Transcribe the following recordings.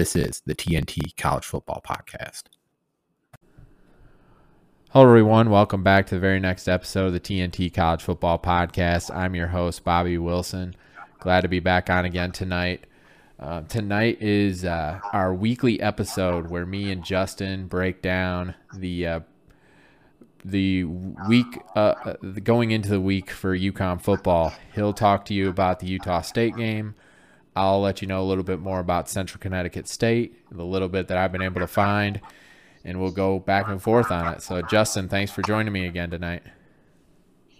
This is the TNT College Football Podcast. Hello, everyone. Welcome back to the very next episode of the TNT College Football Podcast. I'm your host, Bobby Wilson. Glad to be back on again tonight. Uh, tonight is uh, our weekly episode where me and Justin break down the uh, the week uh, uh, going into the week for UConn football. He'll talk to you about the Utah State game. I'll let you know a little bit more about Central Connecticut State, the little bit that I've been able to find, and we'll go back and forth on it. So, Justin, thanks for joining me again tonight.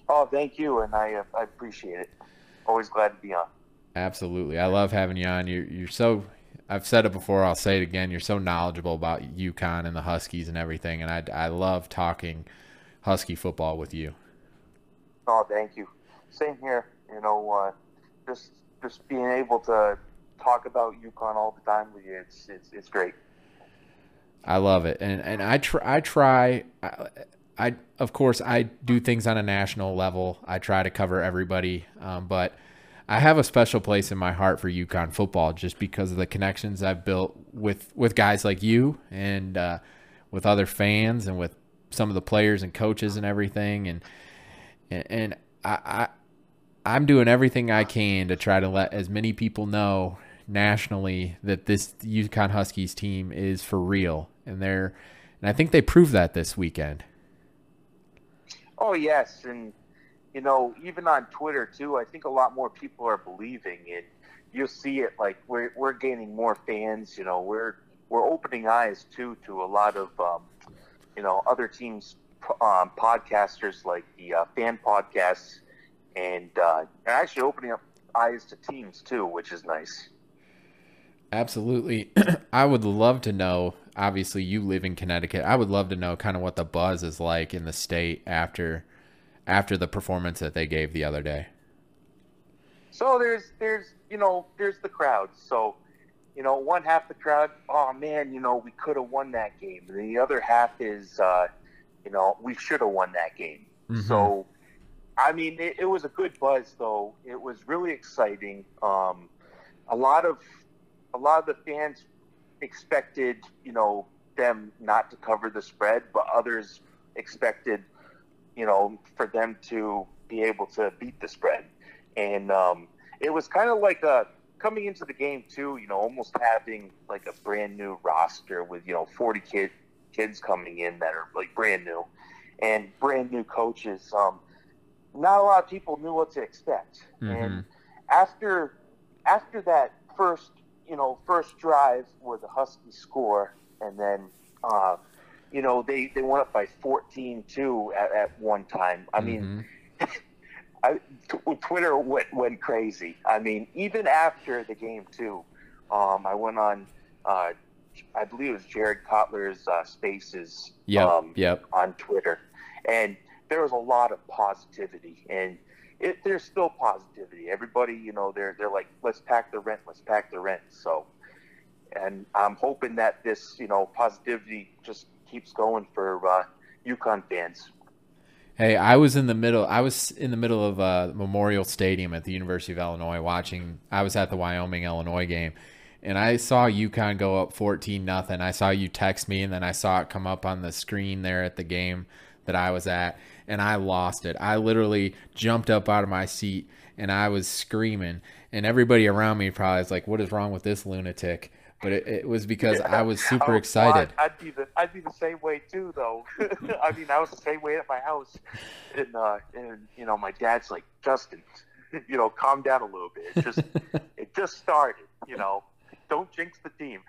Oh, thank you, and I uh, I appreciate it. Always glad to be on. Absolutely, I love having you on. You're you're so. I've said it before. I'll say it again. You're so knowledgeable about UConn and the Huskies and everything, and I I love talking Husky football with you. Oh, thank you. Same here. You know, uh, just just being able to talk about UConn all the time with you, it's it's it's great. I love it, and and I try I try. I, I of course I do things on a national level. I try to cover everybody, um, but I have a special place in my heart for UConn football just because of the connections I've built with with guys like you and uh, with other fans and with some of the players and coaches and everything. And and I, I I'm doing everything I can to try to let as many people know nationally that this UConn Huskies team is for real, and they're and I think they proved that this weekend. Oh yes, and you know even on Twitter too. I think a lot more people are believing it. You'll see it like we're we're gaining more fans. You know we're we're opening eyes too to a lot of um, you know other teams um, podcasters like the uh, fan podcasts and uh, actually opening up eyes to teams too, which is nice. Absolutely. I would love to know. Obviously, you live in Connecticut. I would love to know kind of what the buzz is like in the state after after the performance that they gave the other day. So there's there's you know there's the crowd. So you know one half the crowd, oh man, you know we could have won that game. And the other half is uh, you know we should have won that game. Mm-hmm. So I mean, it, it, was a good buzz, though. It was really exciting. Um, a lot of a lot of the fans expected, you know, them not to cover the spread, but others expected, you know, for them to be able to beat the spread. And um, it was kind of like a coming into the game too. You know, almost having like a brand new roster with you know 40 kid, kids coming in that are like brand new, and brand new coaches. Um, not a lot of people knew what to expect. Mm-hmm. And after after that first, you know, first drive where the Huskies score, and then, uh, you know, they, they went up by 14-2 at, at one time. I mm-hmm. mean, I, t- Twitter went, went crazy. I mean, even after the game, too, um, I went on, uh, I believe it was Jared Kotler's uh, Spaces yep, um, yep. on Twitter. And – there was a lot of positivity, and it, there's still positivity. Everybody, you know, they're they're like, let's pack the rent, let's pack the rent. So, and I'm hoping that this, you know, positivity just keeps going for uh, UConn fans. Hey, I was in the middle. I was in the middle of uh, Memorial Stadium at the University of Illinois watching. I was at the Wyoming Illinois game, and I saw UConn go up fourteen nothing. I saw you text me, and then I saw it come up on the screen there at the game that I was at and I lost it. I literally jumped up out of my seat and I was screaming, and everybody around me probably was like, "What is wrong with this lunatic?" But it, it was because yeah. I was super excited. I'd, I'd, be the I'd be the same way too, though. I mean, I was the same way at my house, and uh, and you know, my dad's like, Justin, you know, calm down a little bit. It just it just started, you know. Don't jinx the team.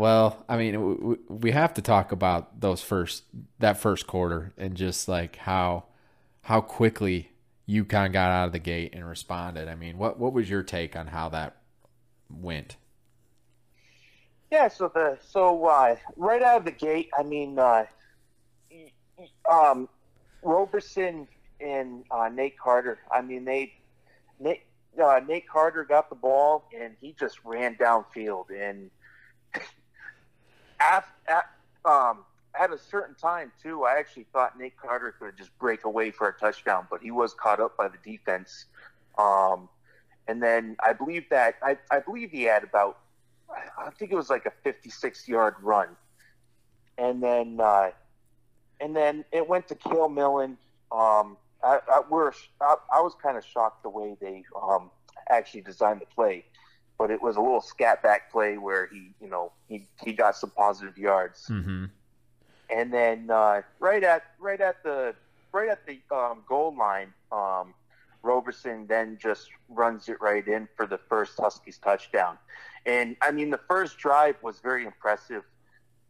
Well, I mean, we have to talk about those first that first quarter and just like how how quickly UConn got out of the gate and responded. I mean, what what was your take on how that went? Yeah, so the so uh, right out of the gate, I mean, uh, um, Roberson and uh, Nate Carter. I mean, they Nate uh, Nate Carter got the ball and he just ran downfield and at, at um at a certain time too. I actually thought Nate Carter could just break away for a touchdown, but he was caught up by the defense. Um, and then I believe that I, I believe he had about I think it was like a 56 yard run, and then uh, and then it went to Cale Millen. Um, I, I, I, I was kind of shocked the way they um, actually designed the play, but it was a little scat back play where he, you know, he, he got some positive yards, Mm-hmm. and then uh, right at right at the right at the um, goal line, um, Roberson then just runs it right in for the first Huskies touchdown. And I mean, the first drive was very impressive.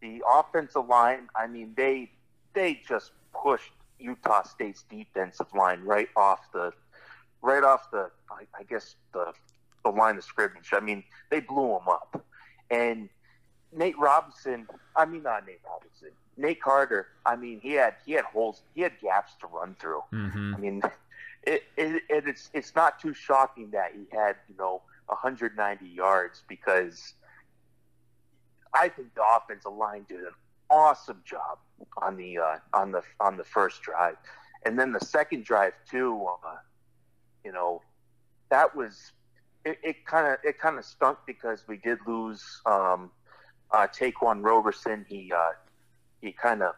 The offensive line, I mean, they they just pushed Utah State's defensive line right off the right off the I, I guess the the line of scrimmage. I mean, they blew him up. And Nate Robinson, I mean not Nate Robinson, Nate Carter. I mean, he had he had holes, he had gaps to run through. Mm-hmm. I mean, it, it, it it's it's not too shocking that he had you know 190 yards because I think the offensive line did an awesome job on the uh, on the on the first drive, and then the second drive too. Uh, you know, that was it. Kind of it kind of stunk because we did lose um, uh, Taquan Roberson. He uh, he kind of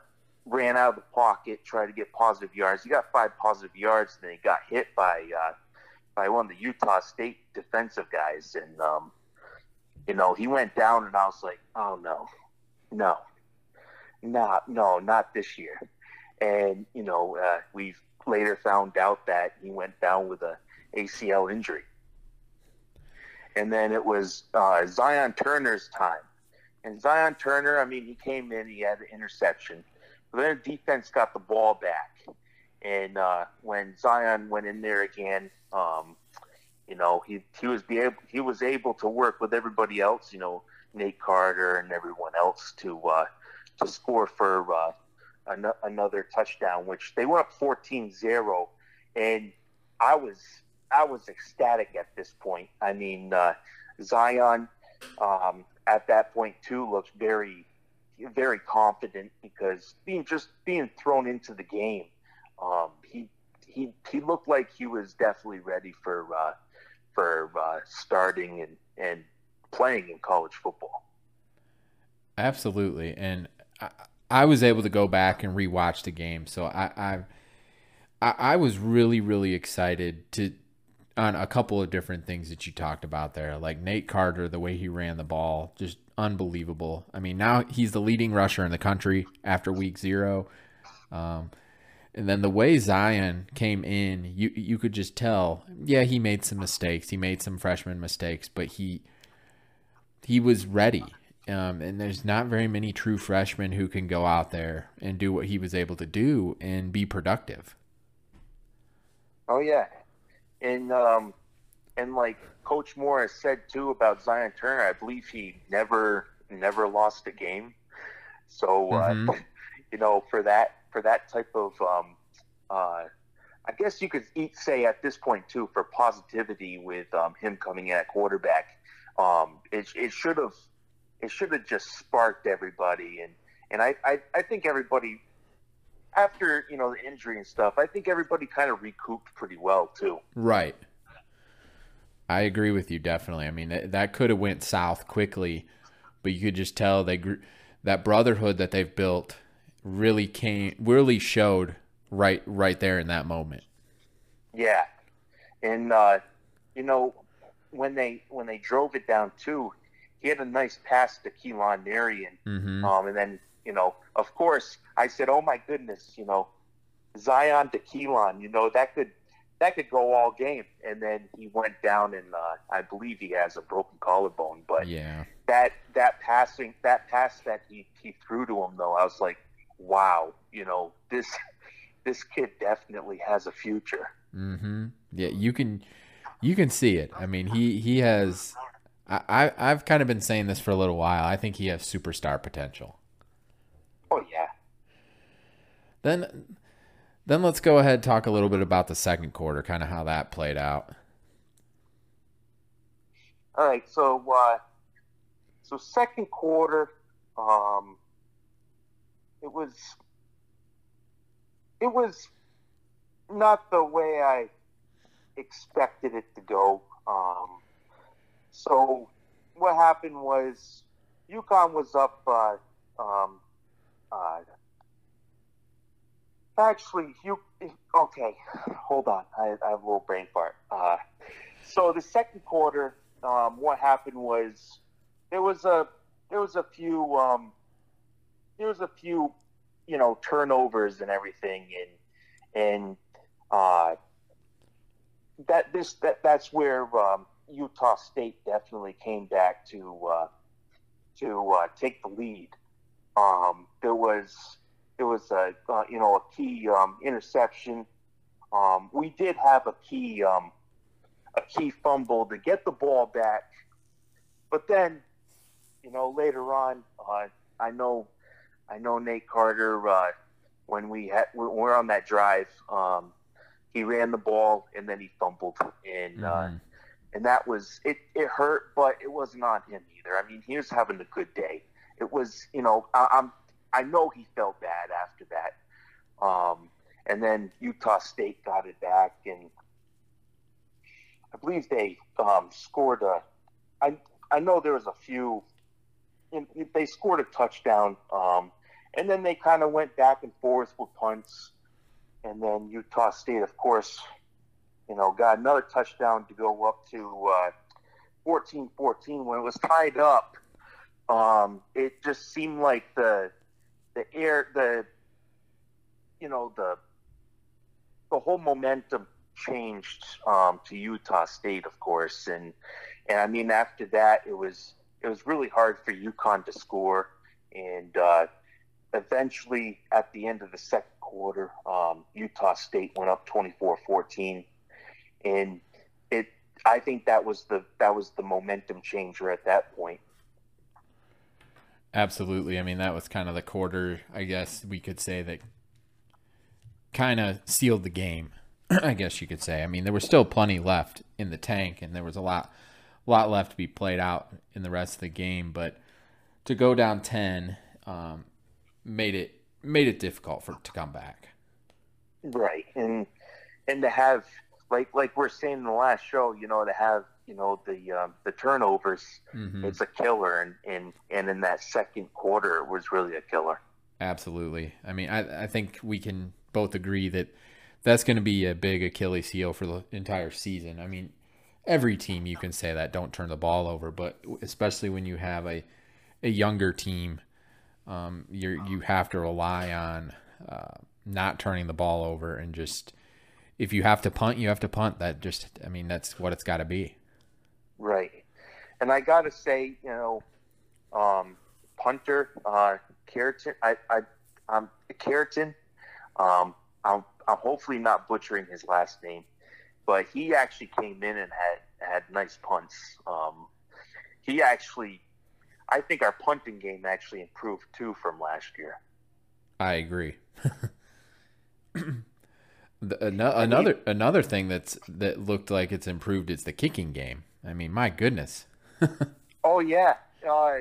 ran out of the pocket, tried to get positive yards. He got five positive yards, and then he got hit by uh, by one of the Utah State defensive guys, and um, you know he went down, and I was like, oh no, no, not no, not this year. And you know uh, we've later found out that he went down with a ACL injury, and then it was uh, Zion Turner's time. And Zion Turner, I mean, he came in, he had an interception. But then the defense got the ball back. And uh, when Zion went in there again, um, you know, he he was be able he was able to work with everybody else, you know, Nate Carter and everyone else to uh, to score for uh, an- another touchdown, which they went up 14-0. and I was I was ecstatic at this point. I mean, uh, Zion um, at that point too looks very very confident because being just being thrown into the game, um, he he he looked like he was definitely ready for uh, for uh, starting and and playing in college football. Absolutely, and I, I was able to go back and rewatch the game, so I, I I was really really excited to on a couple of different things that you talked about there, like Nate Carter, the way he ran the ball, just unbelievable. I mean, now he's the leading rusher in the country after week zero. Um, and then the way Zion came in, you you could just tell. Yeah, he made some mistakes. He made some freshman mistakes, but he he was ready. Um, and there's not very many true freshmen who can go out there and do what he was able to do and be productive. Oh yeah, and um, and like Coach Morris said too about Zion Turner, I believe he never never lost a game. So uh, Mhm. you know, for that for that type of um, uh, I guess you could eat, say at this point too for positivity with um, him coming in at quarterback. Um, it it should have it should have just sparked everybody and and I, I, I think everybody after you know the injury and stuff I think everybody kind of recouped pretty well too. Right. I agree with you definitely. I mean that, that could have went south quickly, but you could just tell they grew, that brotherhood that they've built really came really showed right right there in that moment. Yeah, and uh, you know when they when they drove it down too, he had a nice pass to Keelan Marion, Mm-hmm. um, and then you know of course I said, oh my goodness, you know Zion to Keelan, you know that could that could go all game, and then he went down and uh, I believe he has a broken collarbone, but Yeah. that that passing that pass that he, he threw to him though, I was like, wow, you know this this kid definitely has a future. Mm-hmm. Yeah, you can you can see it. I mean, he he has I, I have kind of been saying this for a little while. I think he has superstar potential. Oh yeah. Then then let's go ahead and talk a little bit about the second quarter, kind of how that played out. All right, so uh, so second quarter, um, it was it was not the way I expected it to go. Um, so what happened was UConn was up. Uh, um, actually, you okay? Hold on, I, I have a little brain fart. Uh, so the second quarter, um, what happened was there was a there was a few um, there was a few you know turnovers and everything, and and uh, that this that that's where um, Utah State definitely came back to uh, to uh, take the lead. Um, there was there was a uh, you know a key um, interception. Um, we did have a key um, a key fumble to get the ball back, but then you know later on, uh, I know I know Nate Carter uh, when we had when we we're on that drive. Um, he ran the ball and then he fumbled and. Mhm. and that was it. It hurt, but it wasn't on him either. I mean, he was having a good day. It was, you know, I, I'm I know he felt bad after that. Um, and then Utah State got it back, and I believe they um, scored a. I I know there was a few. They scored a touchdown, um, and then they kind of went back and forth with punts, and then Utah State, of course, you know, got another touchdown to go up to uh, 14-14 when it was tied up. Um, it just seemed like the the air the you know the the whole momentum changed um, to Utah State, of course, and and I mean after that it was it was really hard for UConn to score, and uh, eventually at the end of the second quarter, um, Utah State went up 24-14 and it I think that was the that was the momentum changer at that point. Absolutely. I mean, that was kind of the quarter, I guess we could say, that kind of sealed the game, I guess you could say. I mean, there was still plenty left in the tank, and there was a lot, lot left to be played out in the rest of the game. But to go down 10 um, made it made it difficult for to come back. Right. And and to have like like we're saying in the last show, you know, to have you know the um, the turnovers, Mhm. it's a killer, and and and in that second quarter, it was really a killer. Absolutely. I mean, I, I think we can both agree that that's going to be a big Achilles heel for the entire season. I mean, every team you can say that don't turn the ball over, but especially when you have a a younger team, um, you you have to rely on uh, not turning the ball over and just if you have to punt, you have to punt. That just, I mean, that's what it's got to be. Right. And I got to say, you know, um, punter, uh, Keratin, I, I, um, Keratin, um, I'm, I'm hopefully not butchering his last name, but he actually came in and had, had nice punts. Um, he actually, I think our punting game actually improved too from last year. I agree. The- ano- another another thing that's that looked like it's improved is the kicking game. I mean, my goodness. Oh yeah. Uh,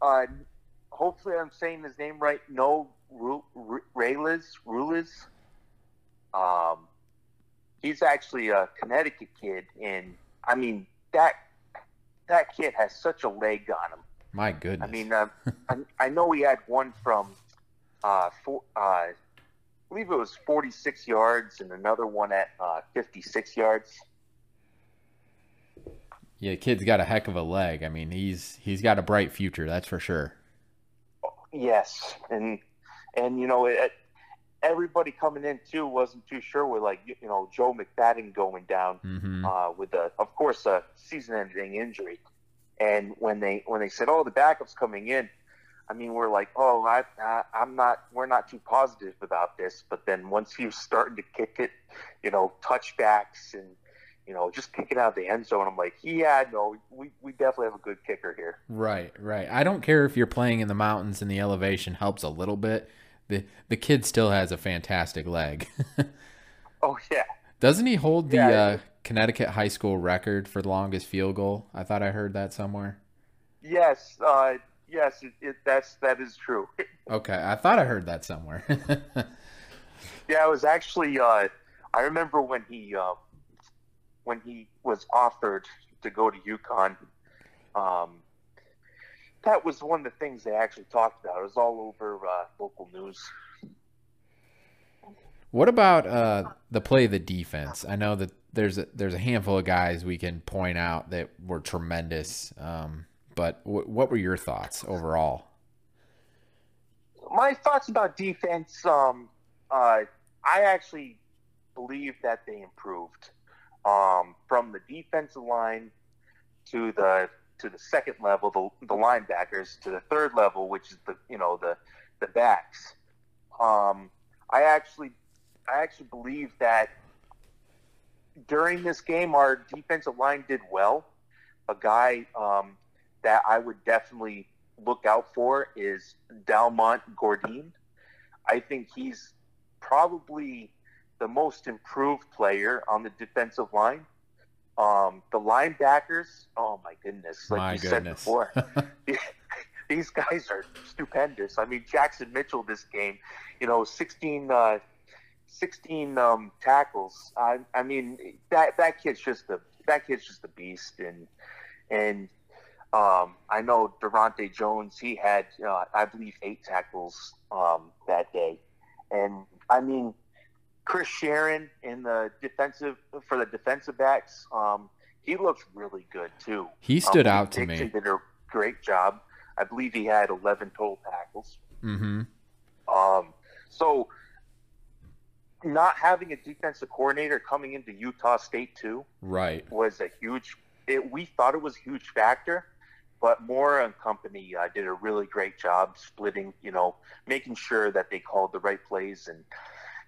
uh, hopefully I'm saying his name right. No, Raylis, Rulis. Um, he's actually a Connecticut kid, and I mean that that kid has such a leg on him. My goodness. I mean, uh, I, I know he had one from, uh, uh, I believe it was 46 yards, and another one at uh, 56 yards. Yeah, kid's got a heck of a leg. I mean, he's he's got a bright future, that's for sure. Yes, and and you know it, everybody coming in too wasn't too sure with like you know Joe McFadden going down hmm uh, with a of course a season-ending injury, and when they when they said oh the backup's coming in, I mean we're like oh I, I I'm not we're not too positive about this, but then once you started to kick it, you know touchbacks and you know, just kick it out of the end zone. I'm like, yeah, no, we, we definitely have a good kicker here. Right, right. I don't care if you're playing in the mountains and the elevation helps a little bit. The the kid still has a fantastic leg. oh yeah. Doesn't he hold the yeah, uh, Connecticut high school record for the longest field goal? I thought I heard that somewhere. Yes, uh, yes, it, it, that's that is true. okay, I thought I heard that somewhere. yeah, it was actually. Uh, I remember when he uh, when he was offered to go to UConn. Um, that was one of the things they actually talked about. It was all over uh, local news. What about uh, the play of the defense? I know that there's a, there's a handful of guys we can point out that were tremendous. Um, but w- what were your thoughts overall? My thoughts about defense. Um, uh, I actually believe that they improved um, from the defensive line to the to the second level, the, the linebackers, to the third level, which is the you know the the backs. Um, I actually I actually believe that during this game, our defensive line did well. A guy um, that I would definitely look out for is Dal'Mont Gourdine. I think he's probably the most improved player on the defensive line. Um, the linebackers, oh my goodness, like my you goodness. said before, these guys are stupendous. I mean, Jackson Mitchell this game, you know, 16, uh, 16 um, tackles. I, I mean, that that kid's just a that kid's just a beast, and and um, I know Durante Jones. He had, uh, I believe, eight tackles um, that day, and I mean, Chris Sharon in the defensive for the defensive backs. Um, he looks really good too. He stood um, out to Dixon me. Did a great job. I believe he had 11 total tackles. Mm-hmm. Um, so not having a defensive coordinator coming into Utah State too, right, was a huge. It, we thought it was a huge factor, but Mora and company uh, did a really great job splitting. You know, making sure that they called the right plays and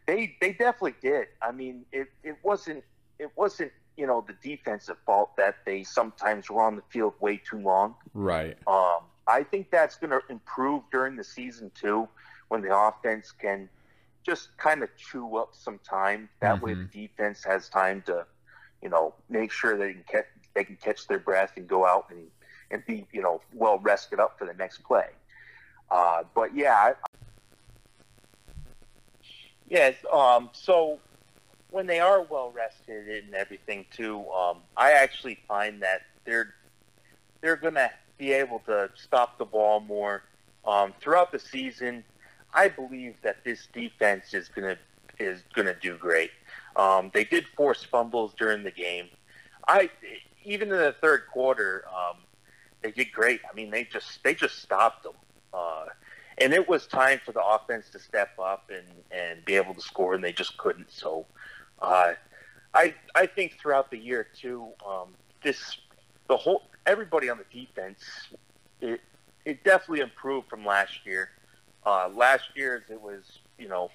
they they definitely did. I mean, it, it wasn't it wasn't you know the defensive fault that they sometimes were on the field way too long. Right. Um, I think that's going to improve during the season too, when the offense can just kind of chew up some time. That mm-hmm. way, the defense has time to, you know, make sure they can catch they can catch their breath and go out and and be you know well rested up for the next play. Uh, but yeah, Yes. Um, so when they are well rested and everything too, um, I actually find that they're they're going to be able to stop the ball more um, throughout the season. I believe that this defense is going to is going to do great. Um, they did force fumbles during the game. I even in the third quarter, um, they did great. I mean, they just they just stopped them. Uh, and it was time for the offense to step up and, and be able to score, and they just couldn't. So, uh, I I think throughout the year too, um, this the whole everybody on the defense, it it definitely improved from last year. Uh, last year's it was you know,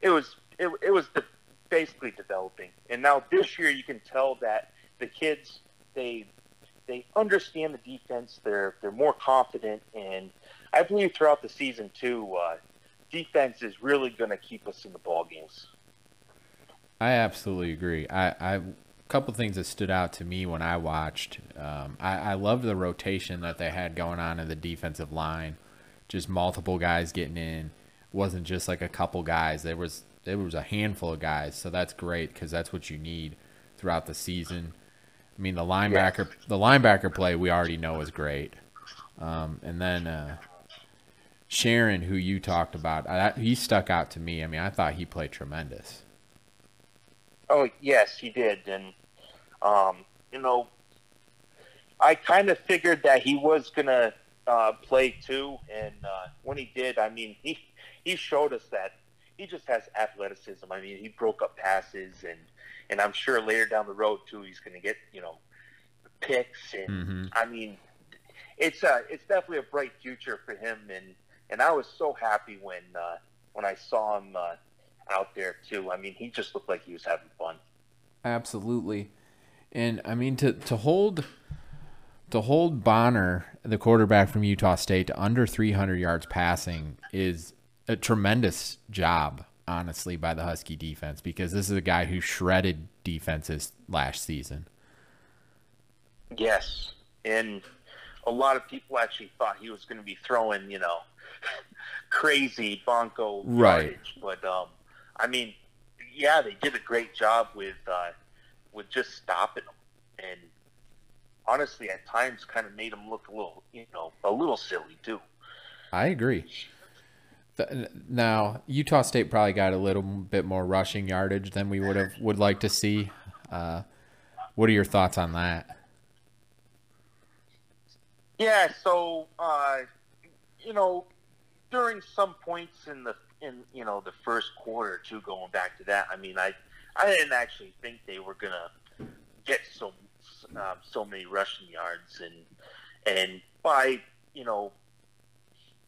it was it, it was de- basically developing, and now this year you can tell that the kids they they understand the defense. They're they're more confident and I believe throughout the season too, uh, defense is really going to keep us in the ball games. I absolutely agree. I, I a couple things that stood out to me when I watched. Um, I, I loved the rotation that they had going on in the defensive line, just multiple guys getting in. It wasn't just like a couple guys. There was there was a handful of guys, so that's great because that's what you need throughout the season. I mean, the linebacker yes. the linebacker play we already know is great, um, and then uh, Sharon, who you talked about, I, he stuck out to me. I mean, I thought he played tremendous. Oh yes, he did, and um, you know, I kind of figured that he was gonna uh, play too, and uh, when he did, I mean, he he showed us that he just has athleticism. I mean, he broke up passes, and and I'm sure later down the road too, he's gonna get you know picks, and mm-hmm. I mean, it's a it's definitely a bright future for him, and and I was so happy when uh, when I saw him uh, out there too. I mean, he just looked like he was having fun. Absolutely. And I mean to to hold to hold Bonner, the quarterback from Utah State, to under 300 yards passing is a tremendous job, honestly, by the Husky defense because this is a guy who shredded defenses last season. Yes, and a lot of people actually thought he was going to be throwing, you know, crazy bonko Right. yardage. But um, I mean, yeah, they did a great job with uh, with just stopping him, and honestly, at times, kind of made them look a little, you know, a little silly too. I agree. Now Utah State probably got a little bit more rushing yardage than we would have would like to see. Uh, what are your thoughts on that? Yeah, so uh, you know, during some points in the in you know the first quarter too, going back to that, I mean, I I didn't actually think they were gonna get so um, so many rushing yards, and and by you know,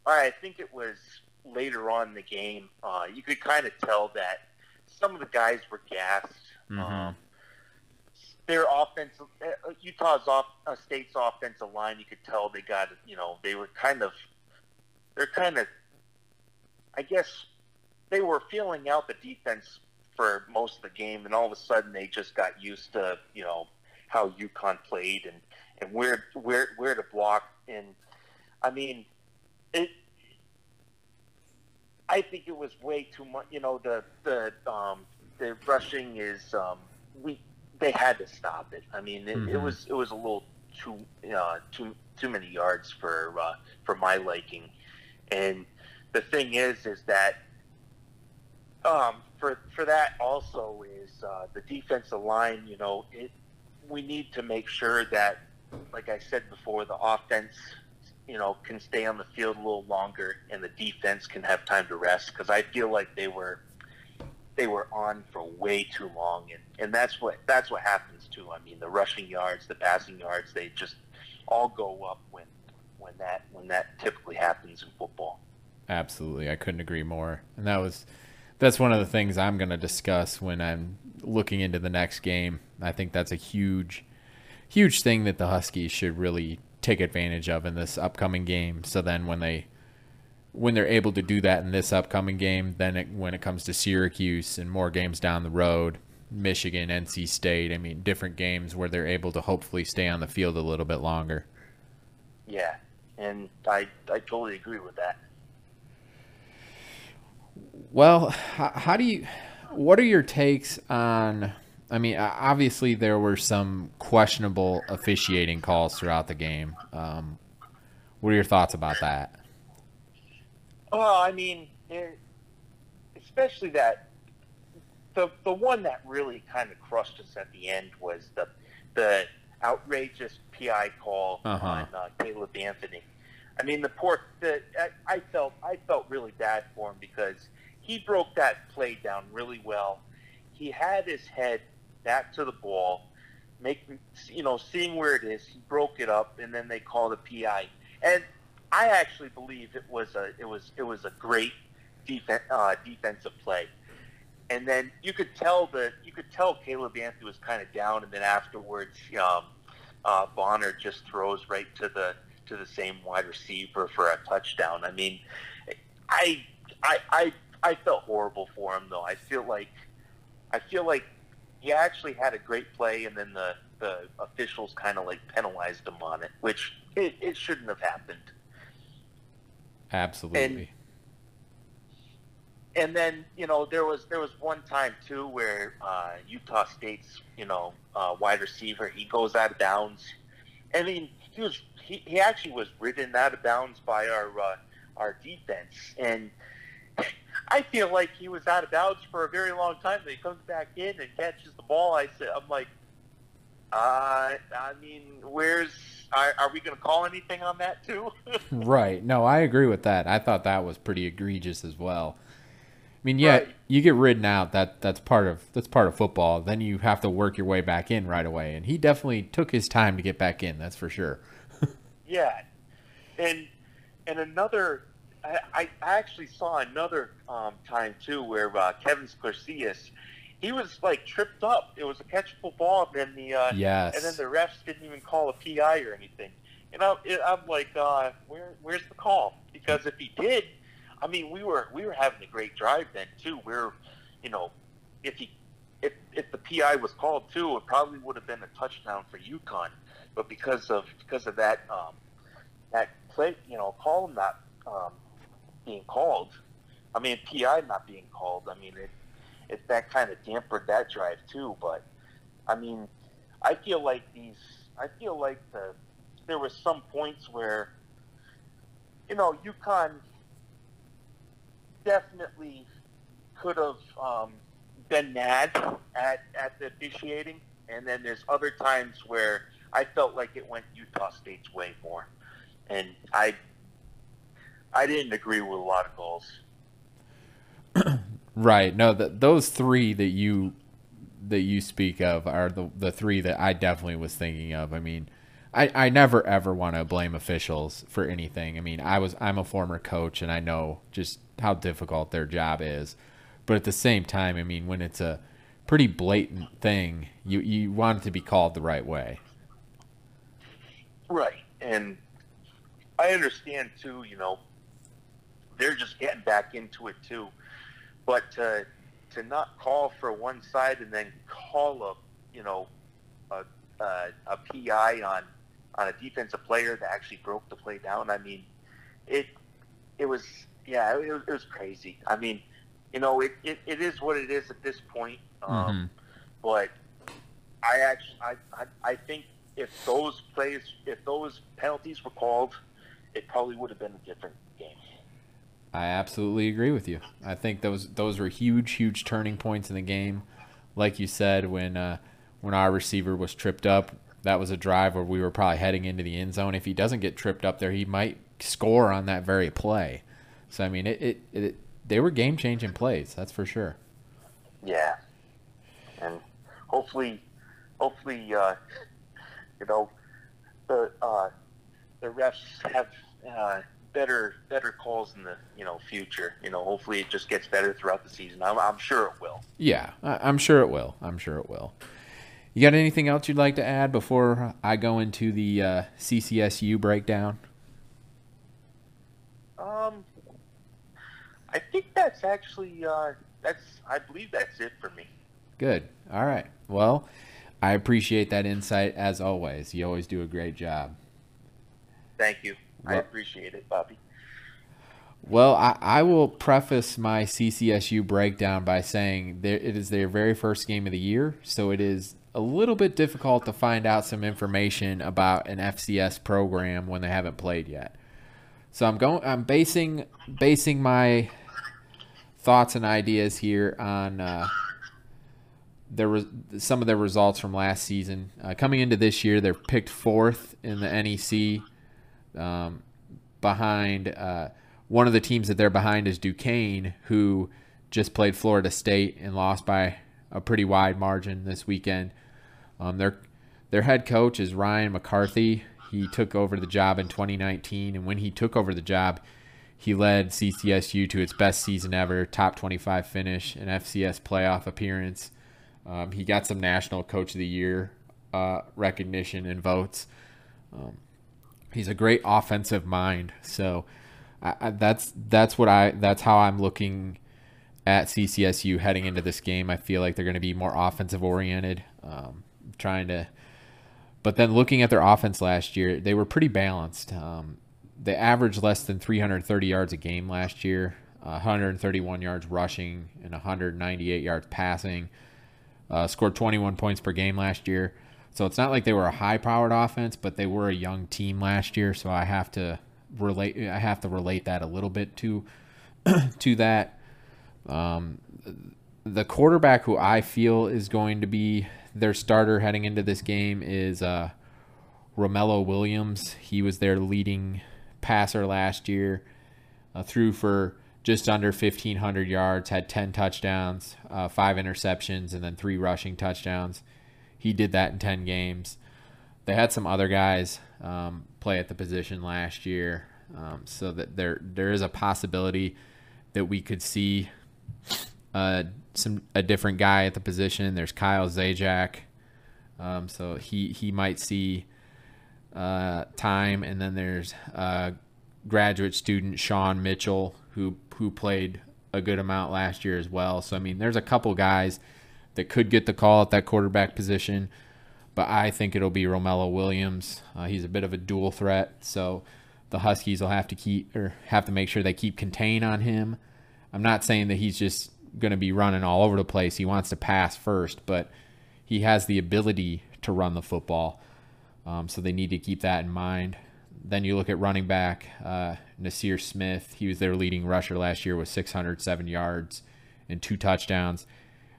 I think it was later on in the game, uh, you could kind of tell that some of the guys were gassed. Um, their offensive uh, Utah's off uh, State's offensive line, you could tell they got you know they were kind of they're kind of I guess they were feeling out the defense for most of the game, and all of a sudden they just got used to you know how UConn played and and where where where to block, and I mean it. I think it was way too much. You know the the um, the rushing is um, we they had to stop it. I mean, it, it Mhm. was it was a little too uh, too too many yards for uh, for my liking. And the thing is, is that um, for for that also is uh, the defensive line. You know, it we need to make sure that, like I said before, the offense. You know, can stay on the field a little longer, and the defense can have time to rest. Because I feel like they were they were on for way too long, and, and that's what that's what happens too. I mean, the rushing yards, the passing yards, they just all go up when when that when that typically happens in football. Absolutely, I couldn't agree more. And that was that's one of the things I'm going to discuss when I'm looking into the next game. I think that's a huge huge thing that the Huskies should really take advantage of in this upcoming game. So then when they when they're able to do that in this upcoming game, then it, when it comes to Syracuse and more games down the road, Michigan, NC State, I mean different games where they're able to hopefully stay on the field a little bit longer. Yeah, and I I totally agree with that. Well, how, how do you? What are your takes on? I mean, obviously there were some questionable officiating calls throughout the game. Um, what are your thoughts about that? Well, I mean, it, especially that the the one that really kind of crushed us at the end was the the outrageous PI call Uh-huh. on uh, Caleb Anthony. I mean, the poor. The I, I felt I felt really bad for him because he broke that play down really well. He had his head back to the ball, making you know seeing where it is. He broke it up, and then they called a PI. And I actually believe it was a it was it was a great defen uh, defensive play. And then you could tell that you could tell Caleb Anthony was kind of down, and then afterwards, um, uh, Bonner just throws right to the to the same wide receiver for a touchdown. I mean, I I I, I felt horrible for him though. I feel like I feel like he actually had a great play, and then the the officials kind of like penalized him on it, which it, it shouldn't have happened. Absolutely. and then you know there was there was one time too where uh, Utah State's you know uh, wide receiver he goes out of bounds. I mean he was he, he actually was ridden out of bounds by our uh, our defense, and I feel like he was out of bounds for a very long time. Then he comes back in and catches the ball. I said I'm like, uh, I mean, where's are, are we going to call anything on that too? Right. No, I agree with that. I thought that was pretty egregious as well. I mean, yeah, Right. you get ridden out. That that's part of that's part of football. Then you have to work your way back in right away. And he definitely took his time to get back in. That's for sure. Yeah, and and another, I, I actually saw another um, time too where uh, Kevin he was like tripped up. It was a catchable ball, and then the uh, yes, and then the refs didn't even call a PI or anything. And I'm, I'm like, uh, where where's the call? Because if he did, I mean, we were we were having a great drive then too. We're, you know, if he if if the PI was called too, it probably would have been a touchdown for UConn. But because of because of that um, that play, you know, call not um, being called, I mean, PI not being called, I mean, it it that kind of dampened that drive too. But I mean, I feel like these, I feel like the there were some points where, you know, UConn definitely could have um, been mad at at the officiating, and then there's other times where I felt like it went Utah State's way more, and I I didn't agree with a lot of goals. right. No, the, those three that you that you speak of are the the three that I definitely was thinking of. I mean, I, I never ever want to blame officials for anything. I mean, I was I'm a former coach and I know just how difficult their job is. But at the same time, I mean, when it's a pretty blatant thing, you you want it to be called the right way. Right. And I understand too, you know, they're just getting back into it too. But to to not call for one side and then call a you know a a, a PI on on a defensive player that actually broke the play down. I mean, it it was yeah it was, it was crazy. I mean, you know it, it, it is what it is at this point. Um, mm-hmm. But I actually I, I I think if those plays if those penalties were called, it probably would have been a different game. I absolutely agree with you. I think those those were huge, huge turning points in the game. Like you said, when uh, when our receiver was tripped up, that was a drive where we were probably heading into the end zone. If he doesn't get tripped up there, he might score on that very play. So I mean, it, it, it they were game changing plays. That's for sure. Yeah, and hopefully, hopefully, uh, you know, the uh, the refs have. Uh, better better calls in the you know future. You know, hopefully it just gets better throughout the season. I'm, I'm sure it will. Yeah, I'm sure it will. I'm sure it will. You got anything else you'd like to add before I go into the uh, CCSU breakdown? Um, I think that's actually uh, that's I believe that's it for me. Good. All right. Well, I appreciate that insight as always. You always do a great job. Thank you. I appreciate it, Bobby. Well, I, I will preface my CCSU breakdown by saying there, it is their very first game of the year, so it is a little bit difficult to find out some information about an FCS program when they haven't played yet. So I'm going. I'm basing basing my thoughts and ideas here on uh, the some of the results from last season. Uh, coming into this year, they're picked fourth in the NEC um, behind uh, one of the teams that they're behind is Duquesne, who just played Florida State and lost by a pretty wide margin this weekend. Um, their their head coach is Ryan McCarthy. He took over the job in 2019, and when he took over the job, he led CCSU to its best season ever, top 25 finish, an FCS playoff appearance. Um, he got some National Coach of the Year uh, recognition and votes. Um, he's a great offensive mind. So I, that's that's what I that's how I'm looking at CCSU heading into this game. I feel like they're going to be more offensive oriented, um, trying to. But then looking at their offense last year, they were pretty balanced. Um, they averaged less than 330 yards a game last year, uh, 131 yards rushing, and 198 yards passing. Uh, scored 21 points per game last year. So it's not like they were a high powered offense, but they were a young team last year. So I have to relate. I have to relate that a little bit to to that. Um, the quarterback who I feel is going to be their starter heading into this game is uh, Romello Williams. He was their leading passer last year, uh, threw for just under 1,500 yards, had 10 touchdowns, uh, five interceptions, and then three rushing touchdowns. He did that in 10 games. They had some other guys um, play at the position last year, um, so that there there is a possibility that we could see uh, some a different guy at the position. There's Kyle Zajac, um, so he he might see uh, time, and then there's uh, graduate student Sean Mitchell who who played a good amount last year as well. So I mean, there's a couple guys that could get the call at that quarterback position, but I think it'll be Romello Williams. Uh, he's a bit of a dual threat, so the Huskies will have to keep or have to make sure they keep contain on him. I'm not saying that he's just going to be running all over the place. He wants to pass first, but he has the ability to run the football. Um, so they need to keep that in mind. Then you look at running back uh, Nasir Smith. He was their leading rusher last year with 607 yards and two touchdowns.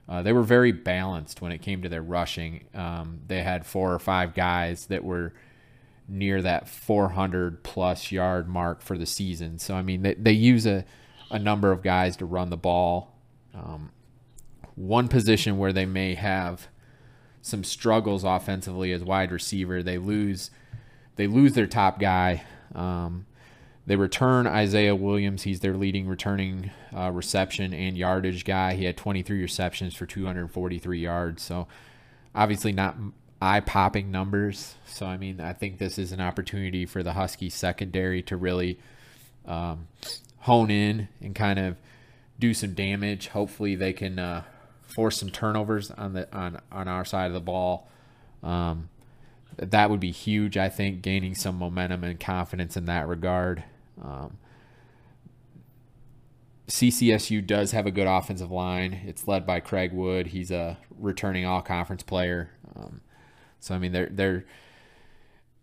Uh, they were very balanced when it came to their rushing. Um, they had four or five guys that were near that 400 plus yard mark for the season. So I mean, they they use a a number of guys to run the ball. Um, one position where they may have some struggles offensively as wide receiver. They lose they lose their top guy. Um, they return Isaiah Williams. He's their leading returning uh, reception and yardage guy. He had 23 receptions for 243 yards. So obviously not eye popping numbers. So I mean, I think this is an opportunity for the Husky secondary to really um, hone in and kind of do some damage. Hopefully, they can uh, force some turnovers on the on on our side of the ball. Um, that would be huge. I think gaining some momentum and confidence in that regard. Um, CCSU does have a good offensive line. It's led by Craig Wood. He's a returning All Conference player. Um, so I mean, they're they're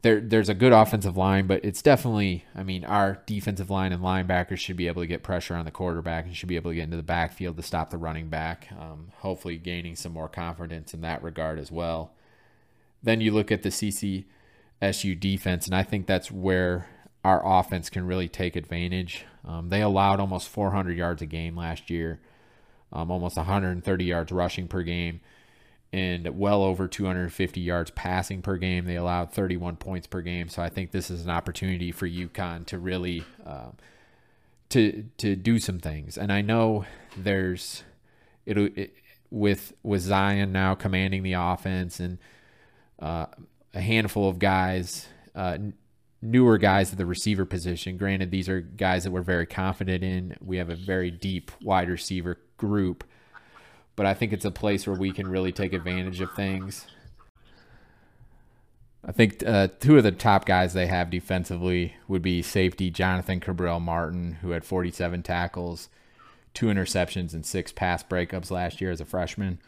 there there's a good offensive line, but it's definitely I mean our defensive line and linebackers should be able to get pressure on the quarterback and should be able to get into the backfield to stop the running back. Um, hopefully, gaining some more confidence in that regard as well. Then you look at the CCSU defense, and I think that's where our offense can really take advantage. Um, they allowed almost 400 yards a game last year, um, almost 130 yards rushing per game and well over 250 yards passing per game. They allowed 31 points per game. So I think this is an opportunity for UConn to really uh, to to do some things. And I know there's it'll it, with with Zion now commanding the offense and uh, a handful of guys. Uh, newer guys at the receiver position. Granted, these are guys that we're very confident in. We have a very deep wide receiver group, but I think it's a place where we can really take advantage of things. I think uh, two of the top guys they have defensively would be safety Jonathan Cabral Martin, who had 47 tackles, two interceptions, and six pass breakups last year as a freshman.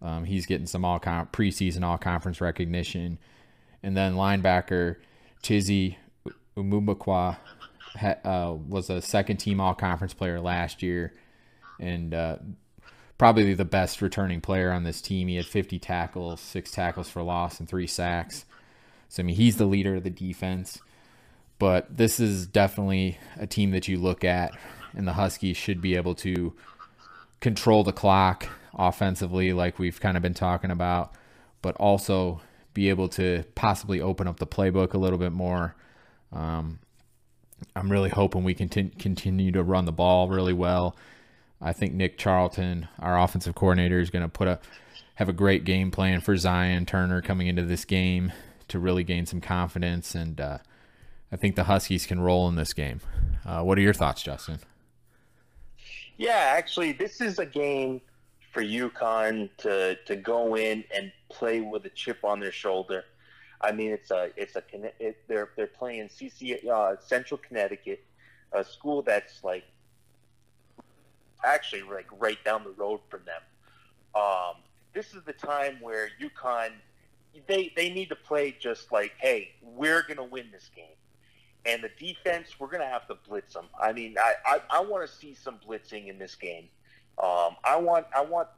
Um, he's getting some all con- preseason all conference recognition. And then linebacker Chizzy Umumbakwa ha- uh, was a second team all conference player last year. And uh, probably the best returning player on this team. He had 50 tackles, six tackles for loss, and three sacks. So, I mean, he's the leader of the defense. But this is definitely a team that you look at, and the Huskies should be able to control the clock offensively, like we've kind of been talking about, but also be able to possibly open up the playbook a little bit more. Um, I'm really hoping we can continue to run the ball really well I think Nick Charlton, our offensive coordinator, is going to put a have a great game plan for Zion Turner coming into this game to really gain some confidence, and uh, I think the Huskies can roll in this game. Uh, what are your thoughts, Justin? Yeah, actually, this is a game for UConn to to go in and play with a chip on their shoulder. I mean, it's a it's a it, they're they're playing CC uh, Central Connecticut, a school that's like actually like right down the road from them. Um, this is the time where UConn they they need to play just like, hey, we're gonna win this game, and the defense we're gonna have to blitz them. I mean, I I, I want to see some blitzing in this game. Um, I want I want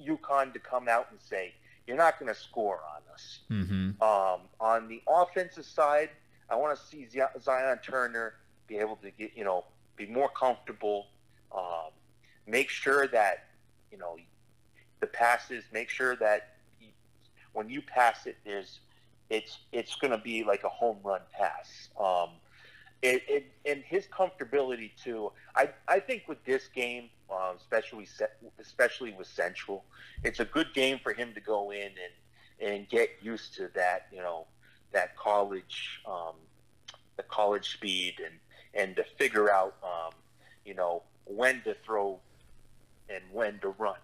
UConn to come out and say you're not going to score on us. Mm-hmm. Um, on the offensive side, I want to see Zion Turner be able to get you know be more comfortable. Um, make sure that you know the passes. Make sure that when you pass it, there's it's it's going to be like a home run pass. Um, it, it, and his comfortability too. I I think with this game, uh, especially especially with Central. It's a good game for him to go in and and get used to that, you know, that college, um, the college speed, and and to figure out, um, you know, when to throw and when to run.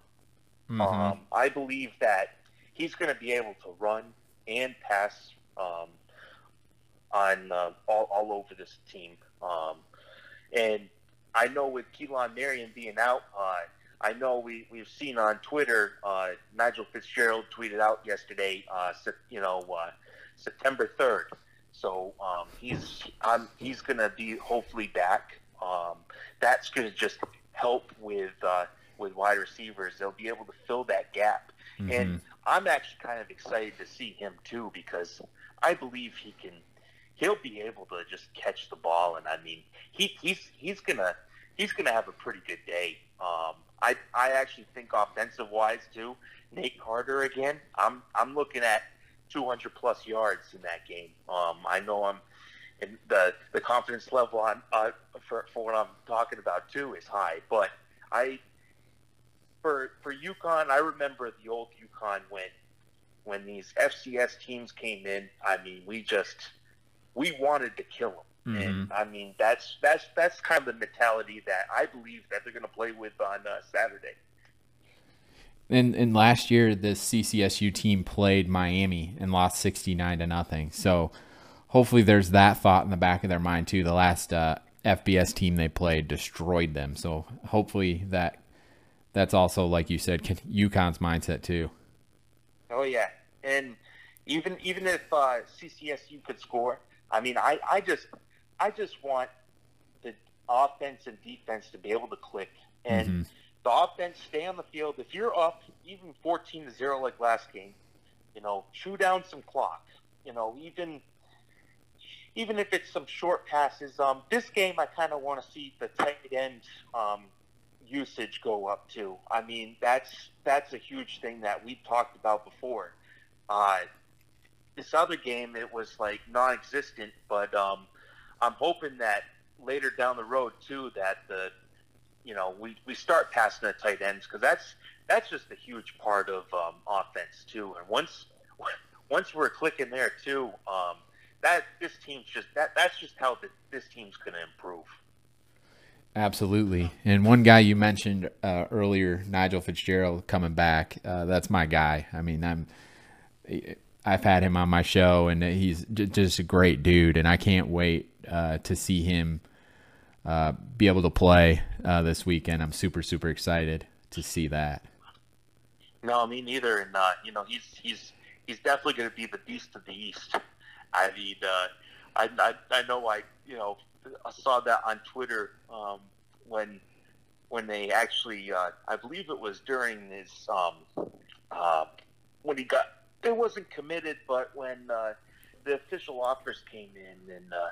Mm-hmm. Um, I believe that he's going to be able to run and pass um, on uh, all, all over this team. Um, and I know with Keelan Marion being out, uh, I know we, we've seen on Twitter, uh, Nigel Fitzgerald tweeted out yesterday, uh, you know, uh, September 3rd. So um, he's um, he's going to be hopefully back. Um, that's going to just help with uh, with wide receivers. They'll be able to fill that gap. Mm-hmm. And I'm actually kind of excited to see him too because I believe he can. He'll be able to just catch the ball, and I mean, he, he's he's gonna he's gonna have a pretty good day. Um, I I actually think offensive wise too. Nate Carter again. I'm I'm looking at 200 plus yards in that game. Um, I know I'm and the the confidence level on uh, for for what I'm talking about too is high. But I for for UConn, I remember the old UConn when when these FCS teams came in. I mean, we just we wanted to kill them, mm-hmm. and I mean that's that's that's kind of the mentality that I believe that they're going to play with on uh, Saturday. And, and last year, the CCSU team played Miami and lost 69 to nothing. So hopefully there's that thought in the back of their mind, too. The last uh, FBS team they played destroyed them. So hopefully that that's also, like you said, UConn's mindset, too. Oh, yeah. And even even if uh, CCSU could score, I mean, I, I just I just want the offense and defense to be able to click and mm-hmm the offense stay on the field. If you're up even 14 to 0 like last game, you know, chew down some clock. You know, even even if it's some short passes. Um, this game, I kind of want to see the tight end um, usage go up too. I mean, that's that's a huge thing that we've talked about before. Uh, this other game, it was like non-existent, but um, I'm hoping that later down the road too, that the you know, we, we start passing the tight ends because that's that's just a huge part of um, offense too. And once once we're clicking there too, um, that this team's just that that's just how the, this team's going to improve. Absolutely. And one guy you mentioned uh, earlier, Nigel Fitzgerald, coming back. Uh, that's my guy. I mean, I'm. I've had him on my show, and he's just a great dude, and I can't wait uh, to see him uh, be able to play uh, this weekend. I'm super super excited to see that. No, me neither. And uh, you know, he's he's he's definitely going to be the beast of the East. I mean, I, I I know I you know I saw that on Twitter um, when when they actually uh, I believe it was during his um, uh, when he got it wasn't committed, but when uh, the official offers came in and uh,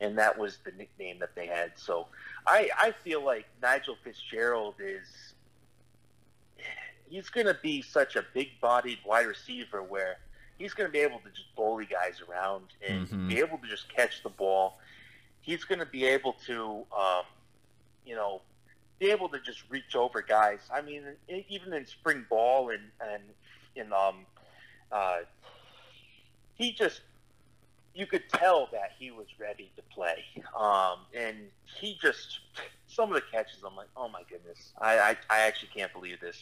and that was the nickname that they had. So I, I feel like Nigel Fitzgerald is he's going to be such a big-bodied wide receiver where he's going to be able to just bully guys around and mm-hmm. be able to just catch the ball. He's going to be able to, um, you know, be able to just reach over guys. I mean, even in spring ball and and in um, uh, he just you could tell that he was ready to play. Um, and he just some of the catches, I'm like, oh my goodness, I I, I actually can't believe this.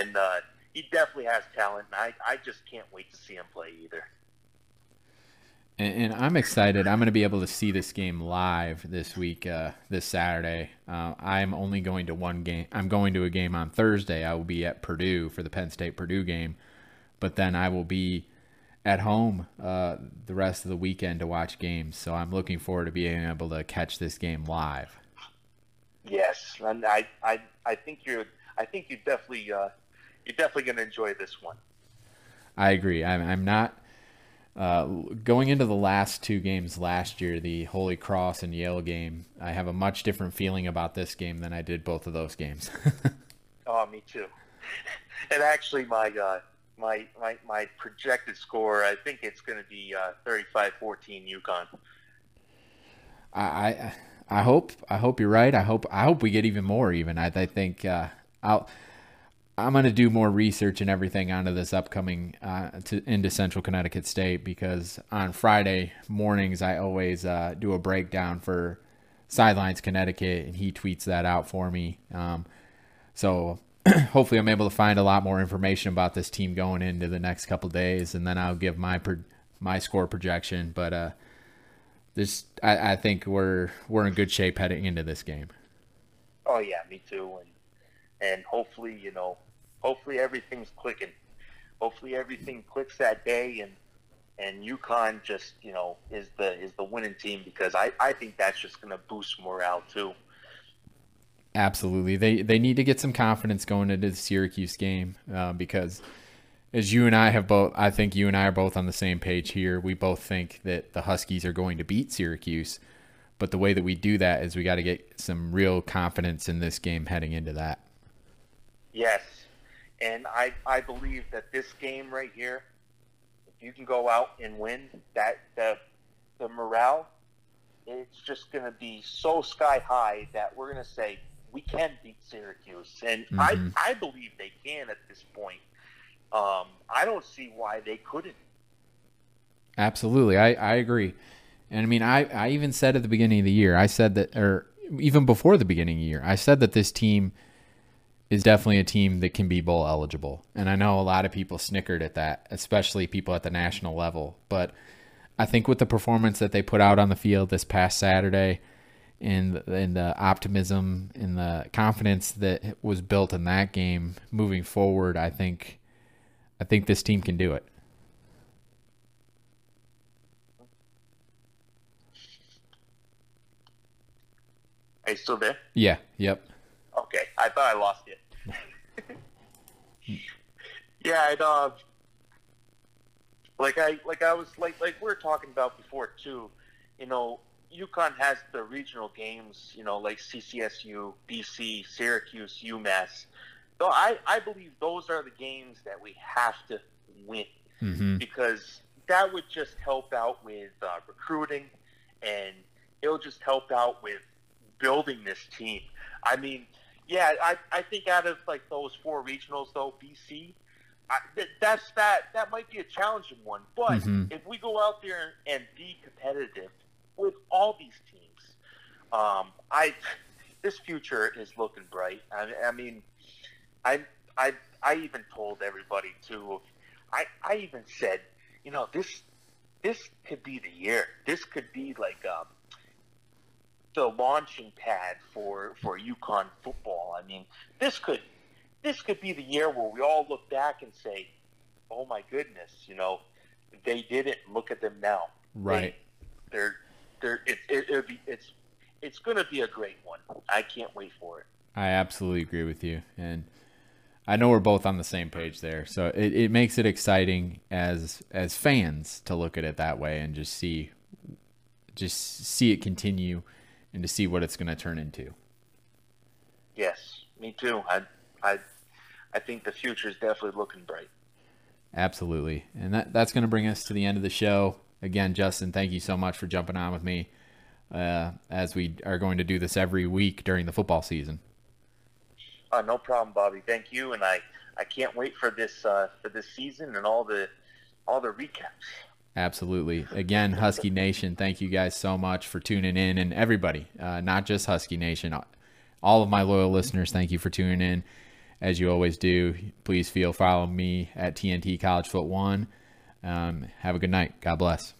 And uh, he definitely has talent, and I I just can't wait to see him play either. And, and I'm excited. I'm going to be able to see this game live this week, uh, this Saturday. Uh, I'm only going to one game. I'm going to a game on Thursday. I will be at Purdue for the Penn State Purdue game, but then I will be at home uh, the rest of the weekend to watch games. So I'm looking forward to being able to catch this game live. Yes, and I, I, I think you're, I think you definitely, uh, you're definitely going to enjoy this one. I agree. I'm, I'm not uh, going into the last two games last year, the Holy Cross and Yale game. I have a much different feeling about this game than I did both of those games. oh, me too. And actually, my uh, my, my, my projected score, I think it's going to be uh, 35-14 UConn. I, I I hope I hope you're right. I hope I hope we get even more. Even I, I think uh, I'll I'm going to do more research and everything onto this upcoming uh, to, into Central Connecticut State because on Friday mornings I always uh, do a breakdown for Sidelines Connecticut and he tweets that out for me. Um, so hopefully I'm able to find a lot more information about this team going into the next couple days and then I'll give my pro- my score projection. But uh, this I, I think we're we're in good shape heading into this game. Oh yeah, me too, and and hopefully you know hopefully everything's clicking. Hopefully everything clicks that day and and UConn just, you know, is the is the winning team because I, I think that's just gonna boost morale too. Absolutely. They they need to get some confidence going into the Syracuse game uh, because as you and I have both I think you and I are both on the same page here. We both think that the Huskies are going to beat Syracuse. But the way that we do that is we got to get some real confidence in this game heading into that. Yes, and I, I believe that this game right here, if you can go out and win, that the, the morale, it's just going to be so sky high that we're going to say we can beat Syracuse, and mm-hmm. I I believe they can at this point. Um, I don't see why they couldn't. Absolutely, I, I agree, and I mean I I even said at the beginning of the year I said that or even before the beginning of the year I said that this team is definitely a team that can be bowl eligible. And I know a lot of people snickered at that, especially people at the national level. But I think with the performance that they put out on the field this past Saturday and, and the optimism and the confidence that was built in that game moving forward, I think I think this team can do it. Are you still there? Yeah, yep. Okay, I thought I lost you. Yeah, and uh, like I like I was like like we were talking about before too. You know, UConn has the regional games. You know, like CCSU, BC, Syracuse, UMass. So I I believe those are the games that we have to win mm-hmm. because that would just help out with uh, recruiting and it'll just help out with building this team. I mean, yeah, I, I think out of like those four regionals though, BC, I, th- that's that that might be a challenging one. But mm-hmm. if we go out there and be competitive with all these teams, um, I this future is looking bright. I, I mean, I I I even told everybody too. I I even said, you know, this this could be the year. This could be like um, the launching pad for for UConn football. I mean, this could this could be the year where we all look back and say, "Oh my goodness, you know, they did it. Look at them now." Right. They, are they're it, it, be it's it's going to be a great one. I can't wait for it. I absolutely agree with you, and I know we're both on the same page there. So it, it makes it exciting as as fans to look at it that way and just see just see it continue and to see what it's going to turn into. Yes, me too. I, I, I think the future is definitely looking bright. Absolutely, and that that's going to bring us to the end of the show. Again, Justin, thank you so much for jumping on with me uh, as we are going to do this every week during the football season. Uh, no problem, Bobby. Thank you, and I, I can't wait for this uh, for this season and all the all the recaps. Absolutely. Again, Husky Nation, thank you guys so much for tuning in, and everybody, uh, not just Husky Nation, all of my loyal listeners, thank you for tuning in. As you always do, please feel follow me at TNT College Foot One. Um, have a good night. God bless.